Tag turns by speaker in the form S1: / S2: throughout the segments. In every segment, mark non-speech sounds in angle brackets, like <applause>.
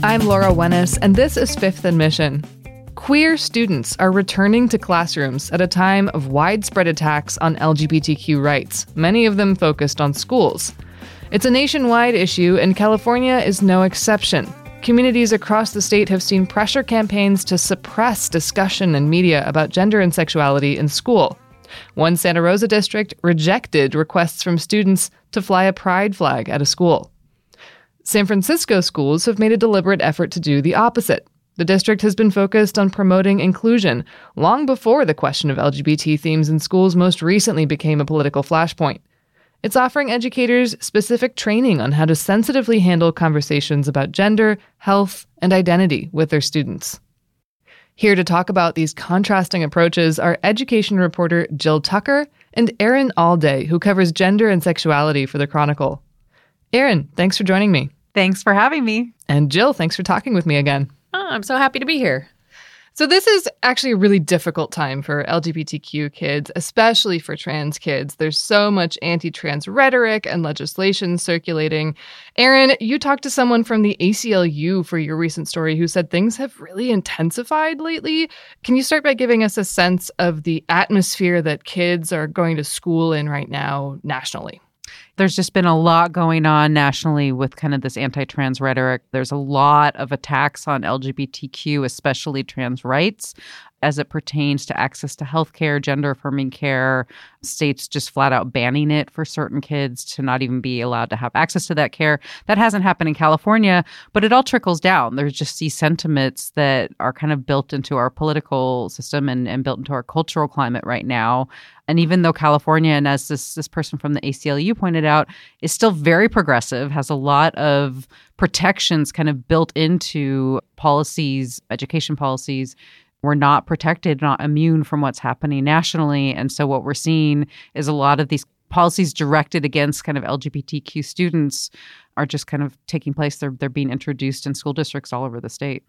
S1: I'm Laura Wenus, and this is Fifth and Mission. Queer students are returning to classrooms at a time of widespread attacks on LGBTQ rights, many of them focused on schools. It's a nationwide issue, and California is no exception. Communities across the state have seen pressure campaigns to suppress discussion and media about gender and sexuality in school. One Santa Rosa district rejected requests from students to fly a pride flag at a school. San Francisco schools have made a deliberate effort to do the opposite. The district has been focused on promoting inclusion long before the question of LGBT themes in schools most recently became a political flashpoint. It's offering educators specific training on how to sensitively handle conversations about gender, health, and identity with their students. Here to talk about these contrasting approaches are education reporter Jill Tucker and Erin Allday, who covers gender and sexuality for the Chronicle. Erin, thanks for joining me.
S2: Thanks for having me.
S1: And Jill, thanks for talking with me again.
S3: Oh, I'm so happy to be here.
S1: So, this is actually a really difficult time for LGBTQ kids, especially for trans kids. There's so much anti trans rhetoric and legislation circulating. Erin, you talked to someone from the ACLU for your recent story who said things have really intensified lately. Can you start by giving us a sense of the atmosphere that kids are going to school in right now nationally?
S2: There's just been a lot going on nationally with kind of this anti-trans rhetoric. There's a lot of attacks on LGBTQ, especially trans rights as it pertains to access to healthcare, gender affirming care, states just flat out banning it for certain kids to not even be allowed to have access to that care. That hasn't happened in California, but it all trickles down. There's just these sentiments that are kind of built into our political system and, and built into our cultural climate right now. And even though California, and as this this person from the ACLU pointed out, is still very progressive, has a lot of protections kind of built into policies, education policies we're not protected, not immune from what's happening nationally. And so what we're seeing is a lot of these policies directed against kind of LGBTQ students are just kind of taking place. They're they're being introduced in school districts all over the state.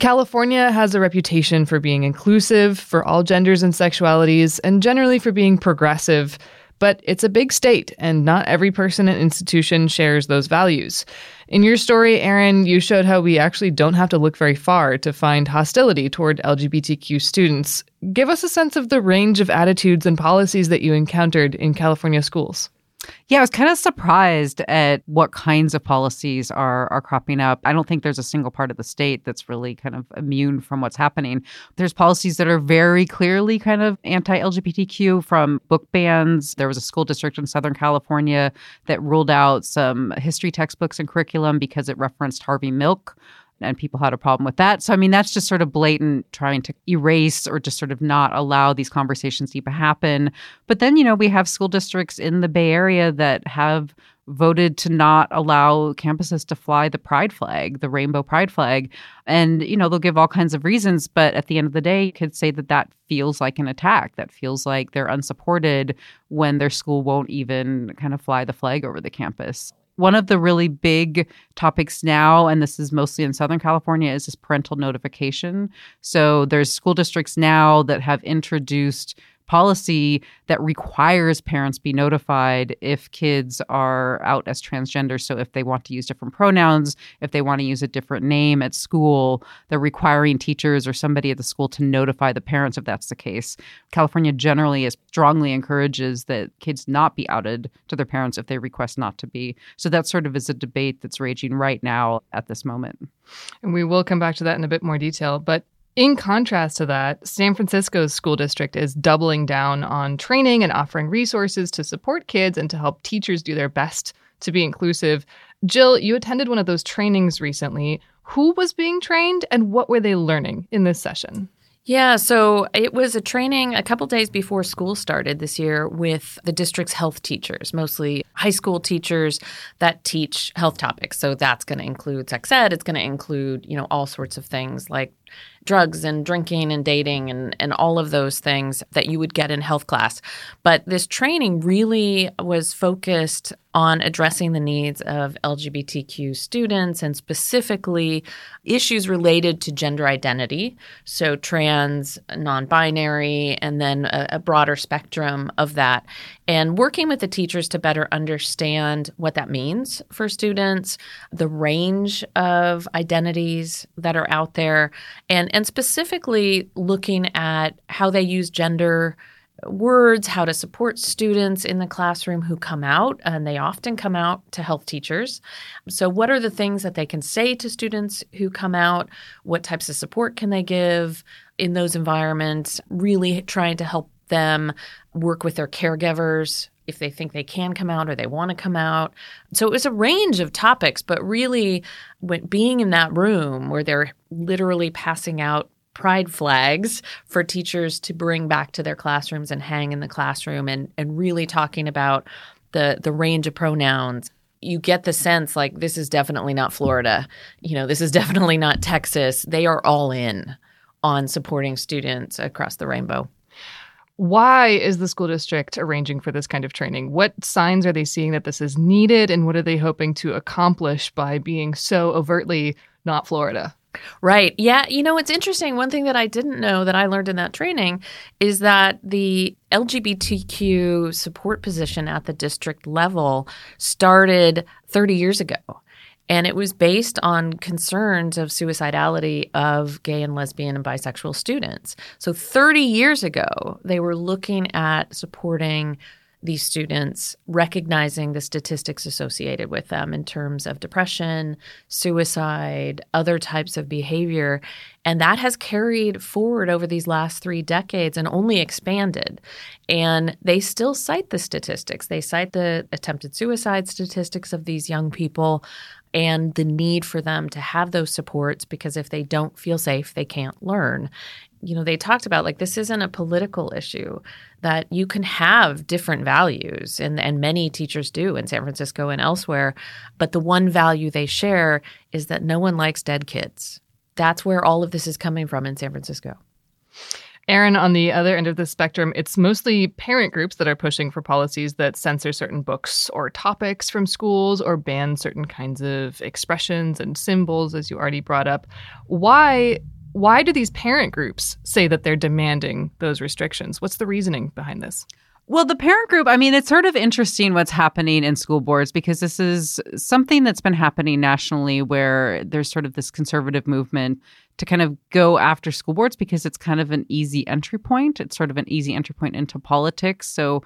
S1: California has a reputation for being inclusive for all genders and sexualities and generally for being progressive. But it's a big state, and not every person and institution shares those values. In your story, Erin, you showed how we actually don't have to look very far to find hostility toward LGBTQ students. Give us a sense of the range of attitudes and policies that you encountered in California schools.
S2: Yeah, I was kind of surprised at what kinds of policies are are cropping up. I don't think there's a single part of the state that's really kind of immune from what's happening. There's policies that are very clearly kind of anti-LGBTQ from book bans. There was a school district in Southern California that ruled out some history textbooks and curriculum because it referenced Harvey Milk and people had a problem with that. So, I mean, that's just sort of blatant trying to erase or just sort of not allow these conversations to happen. But then, you know, we have school districts in the Bay Area that have voted to not allow campuses to fly the pride flag, the rainbow pride flag. And, you know, they'll give all kinds of reasons. But at the end of the day, you could say that that feels like an attack. That feels like they're unsupported when their school won't even kind of fly the flag over the campus one of the really big topics now, and this is mostly in Southern California, is this parental notification. So there's school districts now that have introduced policy that requires parents be notified if kids are out as transgender. So if they want to use different pronouns, if they want to use a different name at school, they're requiring teachers or somebody at the school to notify the parents if that's the case. California generally is strongly encourages that kids not be outed to their parents if they request not to be. So that sort of is a debate that's raging right now at this moment.
S1: And we will come back to that in a bit more detail. But in contrast to that, San Francisco's school district is doubling down on training and offering resources to support kids and to help teachers do their best to be inclusive. Jill, you attended one of those trainings recently. Who was being trained and what were they learning in this session?
S3: Yeah, so it was a training a couple days before school started this year with the district's health teachers, mostly high school teachers that teach health topics. So that's going to include sex ed, it's going to include, you know, all sorts of things like drugs and drinking and dating and, and all of those things that you would get in health class. But this training really was focused on addressing the needs of LGBTQ students and specifically issues related to gender identity. So, trans, non binary, and then a, a, broader spectrum of that. And working with the teachers to better understand what that means for students, the range of identities that are out there, and, and specifically looking at how they use gender words, how to support students in the classroom who come out, and they often come out to health teachers. So, what are the things that they can say to students who come out? What types of support can they give in those environments? Really trying to help them work with their caregivers if they think they can come out or they want to come out. So it was a range of topics, but really when being in that room where they're literally passing out pride flags for teachers to bring back to their classrooms and hang in the classroom and, and really talking about the the range of pronouns you get the sense like this is definitely not Florida. You know, this is <laughs> definitely not Texas. They are all in on supporting students across the rainbow.
S1: Why is the school district arranging for this kind of training? What signs are they seeing that this is needed and what are they hoping to accomplish by being so overtly not Florida?
S3: Right. Yeah. You know, it's interesting. One thing that I didn't know that I learned in that training is that the LGBTQ support position at the district level started 30 years ago. And it was based on concerns of suicidality of gay and lesbian and bisexual students. So 30 years ago, they were looking at supporting these students, recognizing the statistics associated with them in terms of depression, suicide, other types of behavior. And that has carried forward over these last three decades and only expanded. And they still cite the statistics. They cite the attempted suicide statistics of these young people and the need for them to have those supports because if they don't feel safe, they can't learn you know, they talked about like this isn't a political issue, that you can have different values, and, and many teachers do in San Francisco and elsewhere. But the one value they share is that no one likes dead kids. That's where all of this is coming from in San Francisco.
S1: Erin, on the other end of the spectrum, it's mostly parent groups that are pushing for policies that censor certain books or topics from schools or ban certain kinds of expressions and symbols, as you already brought up. Why why do these parent groups say that they're demanding those restrictions? What's the reasoning behind this?
S2: Well, the parent group, I mean, it's sort of interesting what's happening in school boards because this is something that's been happening nationally where there's sort of this conservative movement to kind of go after school boards because it's kind of an easy entry point. It's sort of an easy entry point into politics. So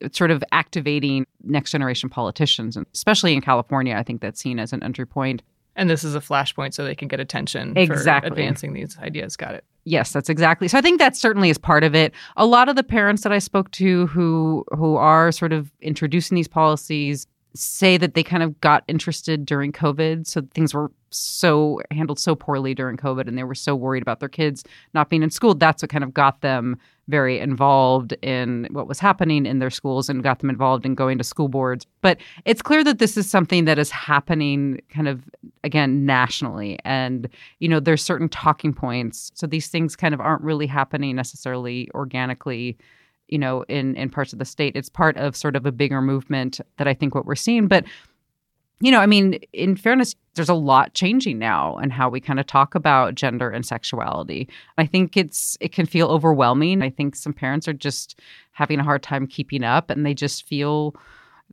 S2: it's sort of activating next generation politicians, and especially in California, I think that's seen as an entry point
S1: and this is a flashpoint so they can get attention
S2: exactly.
S1: for advancing these ideas. Got it.
S2: Yes, that's exactly. So I think that certainly is part of it. A lot of the parents that I spoke to who who are sort of introducing these policies say that they kind of got interested during COVID. So things were so handled so poorly during COVID and they were so worried about their kids not being in school. That's what kind of got them very involved in what was happening in their schools and got them involved in going to school boards. But it's clear that this is something that is happening kind of again nationally. And, you know, there's certain talking points. So these things kind of aren't really happening necessarily organically you know in in parts of the state it's part of sort of a bigger movement that i think what we're seeing. But you know i mean in fairness there's a lot changing now and how we kind of talk about gender and sexuality. I think it's it can feel overwhelming. I think some parents are just having a hard time keeping up and they just feel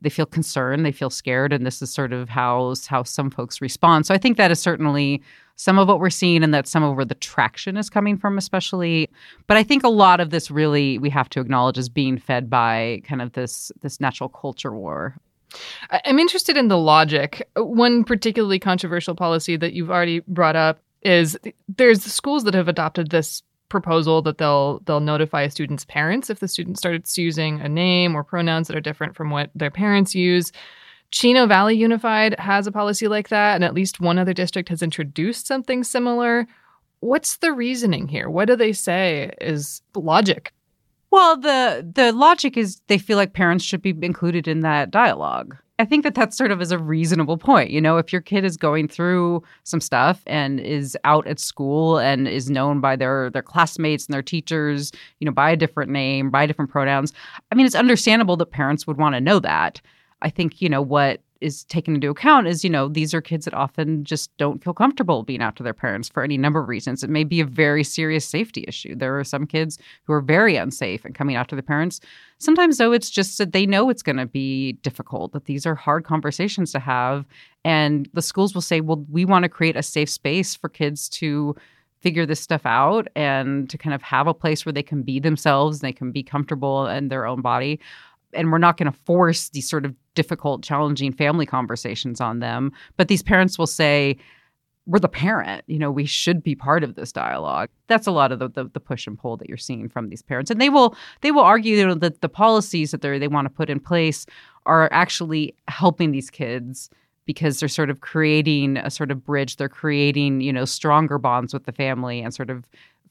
S2: they feel concerned they feel scared and this is sort of how how some folks respond. So i think that is certainly some of what we're seeing and that some of where the traction is coming from, especially. But I think a lot of this really we have to acknowledge is being fed by kind of this this natural culture war.
S1: I'm interested in the logic. One particularly controversial policy that you've already brought up is there's schools that have adopted this proposal that they'll they'll notify a student's parents if the student starts using a name or pronouns that are different from what their parents use. Chino Valley Unified has a policy like that, and at least one other district has introduced something similar. What's the reasoning here? What do they say is logic?
S2: Well, the the logic is they feel like parents should be included in that dialogue. I think that that sort of is a reasonable point. You know, if your kid is going through some stuff and is out at school and is known by their their classmates and their teachers, you know, by a different name, by different pronouns, I mean, it's understandable that parents would want to know that. I think, you know, what is taken into account is, you know, these are kids that often just don't feel comfortable being out to their parents for any number of reasons. It may be a very serious safety issue. There are some kids who are very unsafe and coming out to their parents. Sometimes, though, it's just that they know it's going to be difficult, that these are hard conversations to have. And the schools will say, well, we want to create a safe space for kids to figure this stuff out and to kind of have a place where they can be themselves, they can be comfortable in their own body and we're not going to force these sort of difficult, challenging family conversations on them. But these parents will say, we're the parent, you know, we should be part of this dialogue. That's a lot of the, the, the push and pull that you're seeing from these parents. And they will they will argue you know, that the policies that they they want to put in place are actually helping these kids because they're sort of creating a sort of bridge. They're creating, you know, stronger bonds with the family and sort of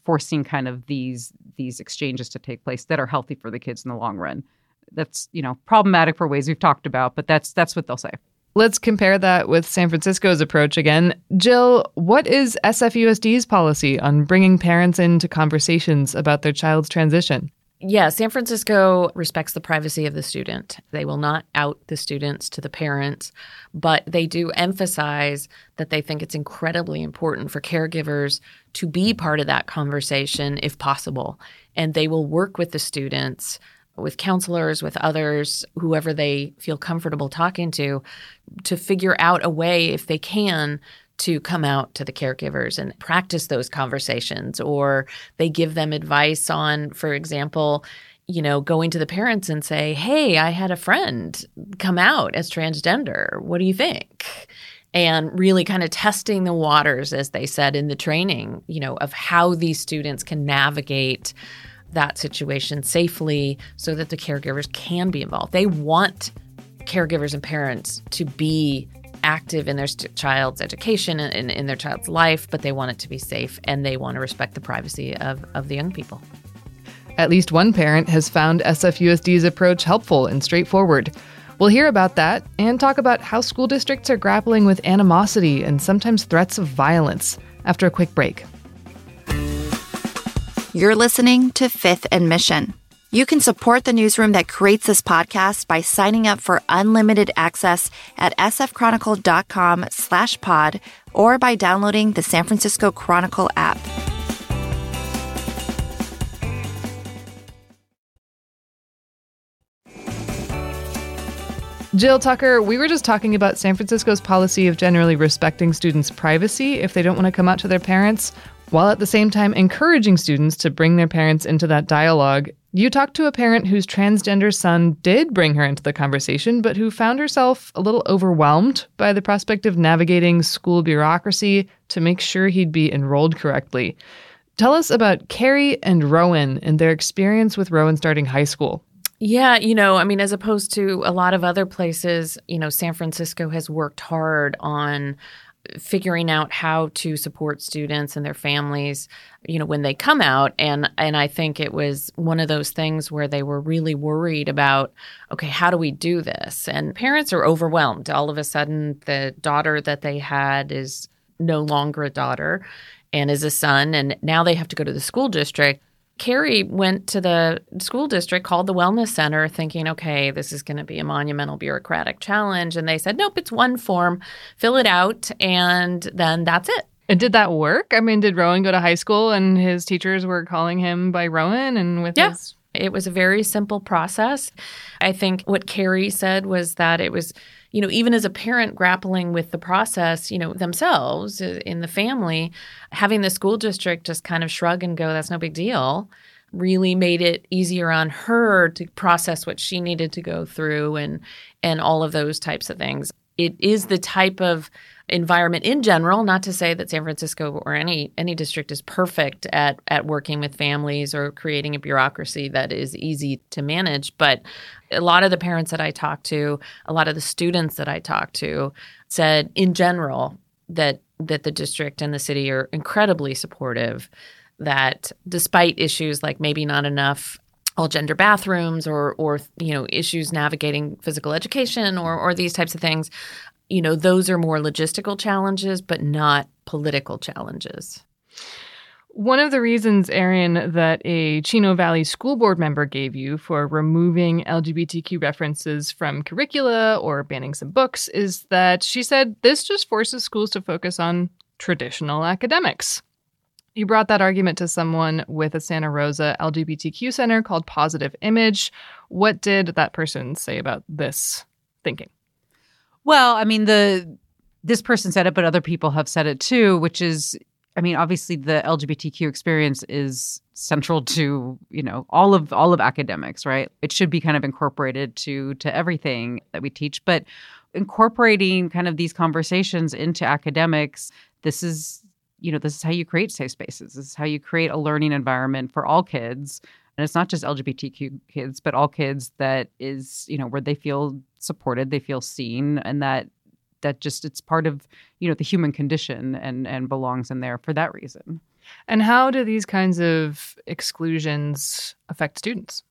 S2: forcing kind of these these exchanges to take place that are healthy for the kids in the long run that's you know problematic for ways we've talked about, but that's that's what they'll say.
S1: Let's compare that with San Francisco's approach again. Jill, what is SFUSD's policy on bringing parents into conversations about their child's transition?
S3: Yeah, San Francisco respects the privacy of the student. They will not out the students to the parents, but they do emphasize that they think it's incredibly important for caregivers to be part of that conversation if possible. And they will work with the students with counselors, with others, whoever they feel comfortable talking to, to figure out a way, if they can, to come out to the caregivers and practice those conversations. Or they give them advice on, for example, you know, going to the parents and say, Hey, I had a friend come out as transgender. What do you think? And really kind of testing the waters, as they said in the training, you know, of how these students can navigate that situation safely so that the caregivers can be involved. They want caregivers and parents to be active in their child's education and in, in their child's life, but they want it to be safe and they want to respect the privacy of, of the young people.
S1: At least one parent has found SFUSD's approach helpful and straightforward. We'll hear about that and talk about how school districts are grappling with animosity and sometimes threats of violence after a quick break.
S4: You're listening to Fifth and Mission. You can support the newsroom that creates this podcast by signing up for unlimited access at sfchronicle.com slash pod or by downloading the San Francisco Chronicle app.
S1: Jill Tucker, we were just talking about San Francisco's policy of generally respecting students' privacy if they don't want to come out to their parents while at the same time encouraging students to bring their parents into that dialogue. You talked to a parent whose transgender son did bring her into the conversation, but who found herself a little overwhelmed by the prospect of navigating school bureaucracy to make sure he'd be enrolled correctly. Tell us about Carrie and Rowan and their experience with Rowan starting high school.
S3: Yeah, you know, I mean, as opposed to a lot of other places, you know, San Francisco has worked hard on figuring out how to support students and their families you know when they come out. And and I think it was one of those things where they were really worried about okay how do we do this? And parents are overwhelmed. All of a sudden the daughter that they had is no longer a daughter and is a son. And now they have to go to the school district Carrie went to the school district, called the wellness center, thinking, okay, this is going to be a monumental bureaucratic challenge. And they said, nope, it's one form, fill it out, and then that's it.
S1: And did that work? I mean, did Rowan go to high school and his teachers were calling him by Rowan and with
S3: yeah.
S1: his.
S3: It was a very simple process. I think what Carrie said was that it was you know, even as a parent grappling with the process, you know, themselves uh, in the family, having the school district just kind of shrug and go, that's no big deal, really made it easier on her to process what she needed to go through and and all of those types of things. It is the type of environment in general not to say that San Francisco or any any district is perfect at at working with families or creating a bureaucracy that is easy to manage but a lot of the parents that I talked to a lot of the students that I talked to said in general that that the district and the city are incredibly supportive that despite issues like maybe not enough all gender bathrooms or or you know issues navigating physical education or or these types of things you know those are more logistical challenges but not political challenges
S1: one of the reasons, Erin, that a Chino Valley school board member gave you for removing LGBTQ references from curricula or banning some books is that she said this just forces schools to focus on traditional academics. You brought that argument to someone with a Santa Rosa LGBTQ center called Positive Image. What did that person say about this thinking?
S2: Well, I mean, the this person said it, but other people have said it too, which is I mean, obviously the LGBTQ experience is central to, you know, all of all of academics, right? It should be kind of incorporated to to everything that we teach, but incorporating kind of these conversations into academics, this is, you know, this is how you create safe spaces. This is how you create a learning environment for all kids. And it's not just LGBTQ kids, but all kids that is, you know, where they feel supported, they feel seen, and that that just it's part of you know the human condition and and belongs in there for that reason.
S1: And how do these kinds of exclusions affect students?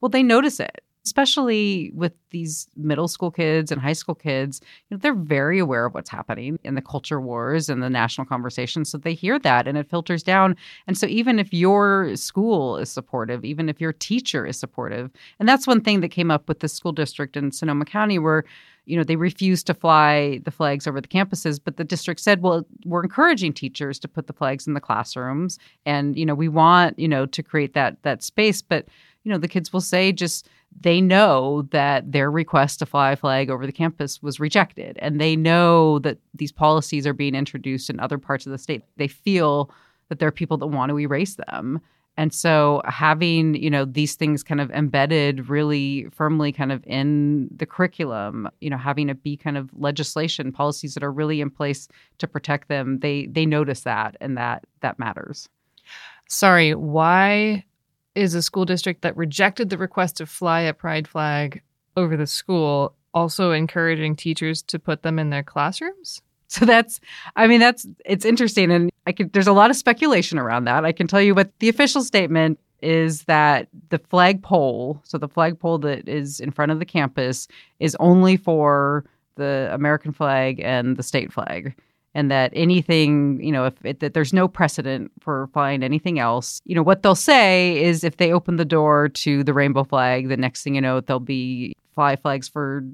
S2: Well they notice it especially with these middle school kids and high school kids, you know, they're very aware of what's happening in the culture wars and the national conversation. So they hear that and it filters down. And so even if your school is supportive, even if your teacher is supportive, and that's one thing that came up with the school district in Sonoma County where you know they refused to fly the flags over the campuses but the district said well we're encouraging teachers to put the flags in the classrooms and you know we want you know to create that that space but you know the kids will say just they know that their request to fly a flag over the campus was rejected and they know that these policies are being introduced in other parts of the state. They feel that there are people that want to erase them. And so having you know these things kind of embedded really firmly kind of in the curriculum you know having it be kind of legislation policies that are really in place to protect them they they notice that and that that matters.
S1: Sorry why is a school district that rejected the request to fly a pride flag over the school also encouraging teachers to put them in their classrooms? <laughs>
S2: So that's, I mean, that's, it's interesting. And I could, there's a lot of speculation around that. I can tell you what the official statement is that the flagpole, so the flagpole that is in front of the campus, is only for the American flag and the state flag and that anything, you know, if it, that there's no precedent for flying anything else, you know, what they'll say is if they open the door to the rainbow flag, the next thing you know, there'll be fly flags for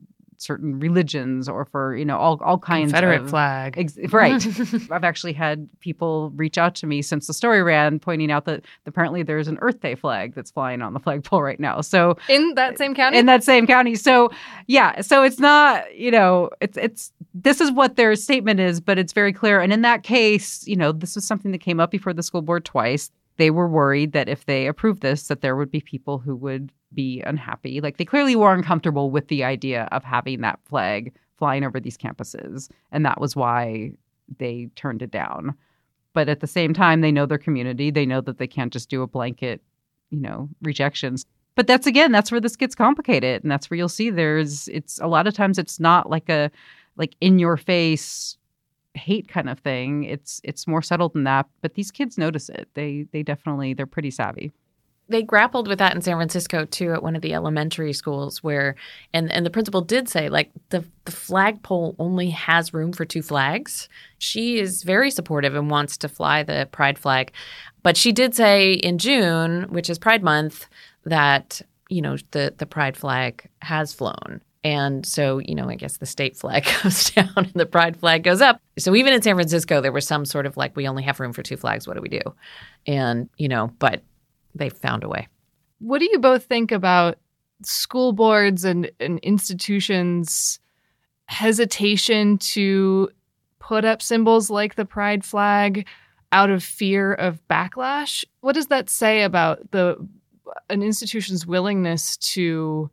S2: certain religions or for you know all all kinds
S1: Confederate
S2: of
S1: flag.
S2: Ex- right. <laughs> I've actually had people reach out to me since the story ran, pointing out that apparently there's an Earth Day flag that's flying on the flagpole right now. So
S1: in that same county,
S2: in that same county. So yeah, so it's not you know it's it's this is what their statement is, but it's very clear. And in that case, you know, this was something that came up before the school board twice they were worried that if they approved this that there would be people who would be unhappy like they clearly were uncomfortable with the idea of having that flag flying over these campuses and that was why they turned it down but at the same time they know their community they know that they can't just do a blanket you know rejections but that's again that's where this gets complicated and that's where you'll see there's it's a lot of times it's not like a like in your face hate kind of thing. It's it's more settled than that, but these kids notice it. They they definitely they're pretty savvy.
S3: They grappled with that in San Francisco too at one of the elementary schools where and and the principal did say like the the flagpole only has room for two flags. She is very supportive and wants to fly the pride flag. But she did say in June, which is Pride month, that you know the the pride flag has flown and so, you know, I guess the state flag <laughs> goes down and the pride flag goes up. So even in San Francisco, there was some sort of like, we only have room for two flags. What do we do? And, you know, but they found a way.
S1: What do you both think about school boards and, and institutions' hesitation to put up symbols like the pride flag out of fear of backlash? What does that say about the an institution's willingness to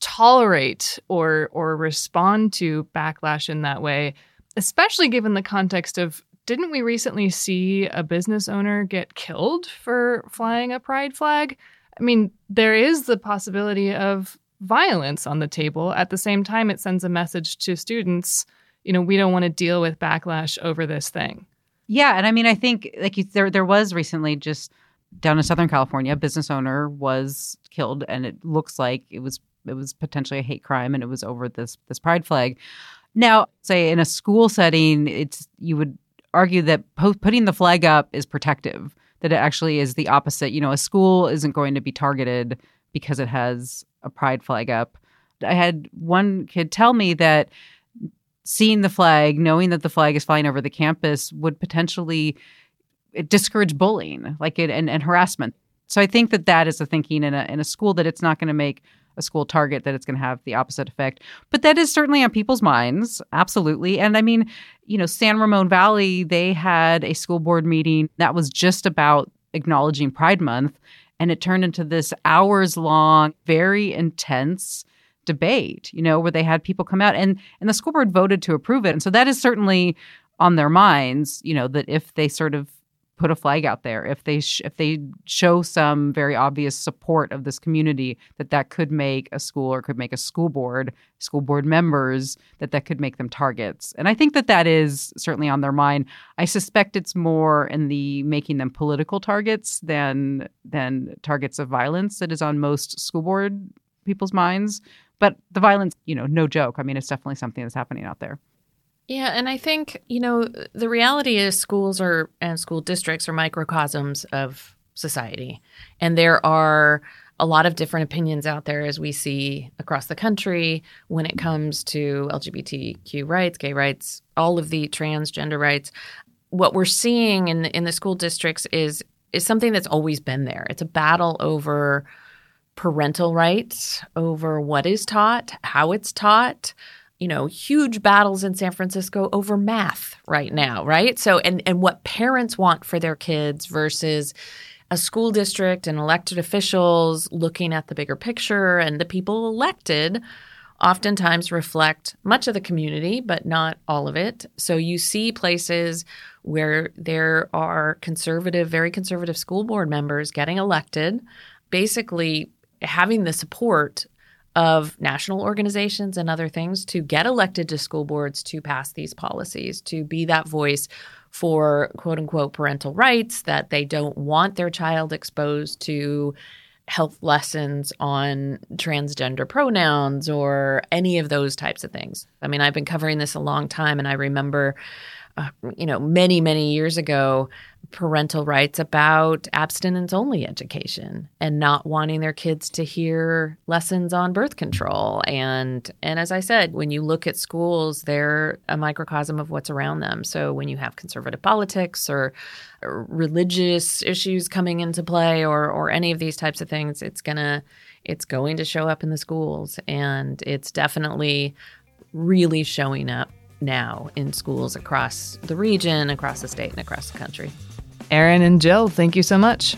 S1: tolerate or or respond to backlash in that way, especially given the context of didn't we recently see a business owner get killed for flying a pride flag? I mean, there is the possibility of violence on the table. At the same time, it sends a message to students, you know, we don't want to deal with backlash over this thing.
S2: Yeah, and I mean, I think like there there was recently just down in Southern California, a business owner was killed, and it looks like it was it was potentially a hate crime, and it was over this this pride flag. Now, say in a school setting, it's you would argue that po- putting the flag up is protective. That it actually is the opposite. You know, a school isn't going to be targeted because it has a pride flag up. I had one kid tell me that seeing the flag, knowing that the flag is flying over the campus, would potentially discourage bullying, like it, and, and harassment. So I think that that is the thinking in a in a school that it's not going to make a school target that it's going to have the opposite effect. But that is certainly on people's minds, absolutely. And I mean, you know, San Ramon Valley, they had a school board meeting that was just about acknowledging Pride Month, and it turned into this hours long, very intense debate, you know, where they had people come out and and the school board voted to approve it. And so that is certainly on their minds, you know, that if they sort of put a flag out there. If they sh- if they show some very obvious support of this community that that could make a school or could make a school board school board members that that could make them targets. And i think that that is certainly on their mind. I suspect it's more in the making them political targets than than targets of violence that is on most school board people's minds. But the violence you know no joke. I mean it's definitely something that's happening out there
S3: yeah, and I think, you know, the reality is schools are and school districts are microcosms of society. And there are a lot of different opinions out there as we see across the country when it comes to LGBTQ rights, gay rights, all of the transgender rights. What we're seeing in in the school districts is is something that's always been there. It's a battle over parental rights, over what is taught, how it's taught, you know, huge battles in San Francisco over math right now, right? So and and what parents want for their kids versus a school district and elected officials looking at the bigger picture and the people elected oftentimes reflect much of the community but not all of it. So you see places where there are conservative, very conservative school board members getting elected basically having the support of national organizations and other things to get elected to school boards to pass these policies, to be that voice for quote unquote parental rights, that they don't want their child exposed to health lessons on transgender pronouns or any of those types of things. I mean, I've been covering this a long time, and I remember uh, you know, many, many years ago, parental rights about abstinence only education and not wanting their kids to hear lessons on birth control. And and as I said, when you look at schools, they're a microcosm of what's around them. So when you have conservative politics or, or religious issues coming into play or or any of these types of things, it's gonna it's going to show up in the schools and it's definitely really showing up now in schools across the region, across the state, and across the country.
S1: Erin and Jill, thank you so much.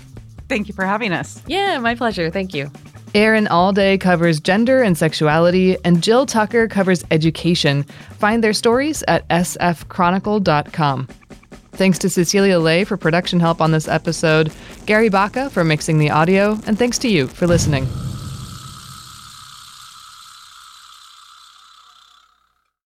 S2: Thank you for having us.
S3: Yeah, my pleasure. Thank you.
S1: Erin Allday covers gender and sexuality, and Jill Tucker covers education. Find their stories at sfchronicle.com. Thanks to Cecilia Lay for production help on this episode, Gary Baca for mixing the audio, and thanks to you for listening.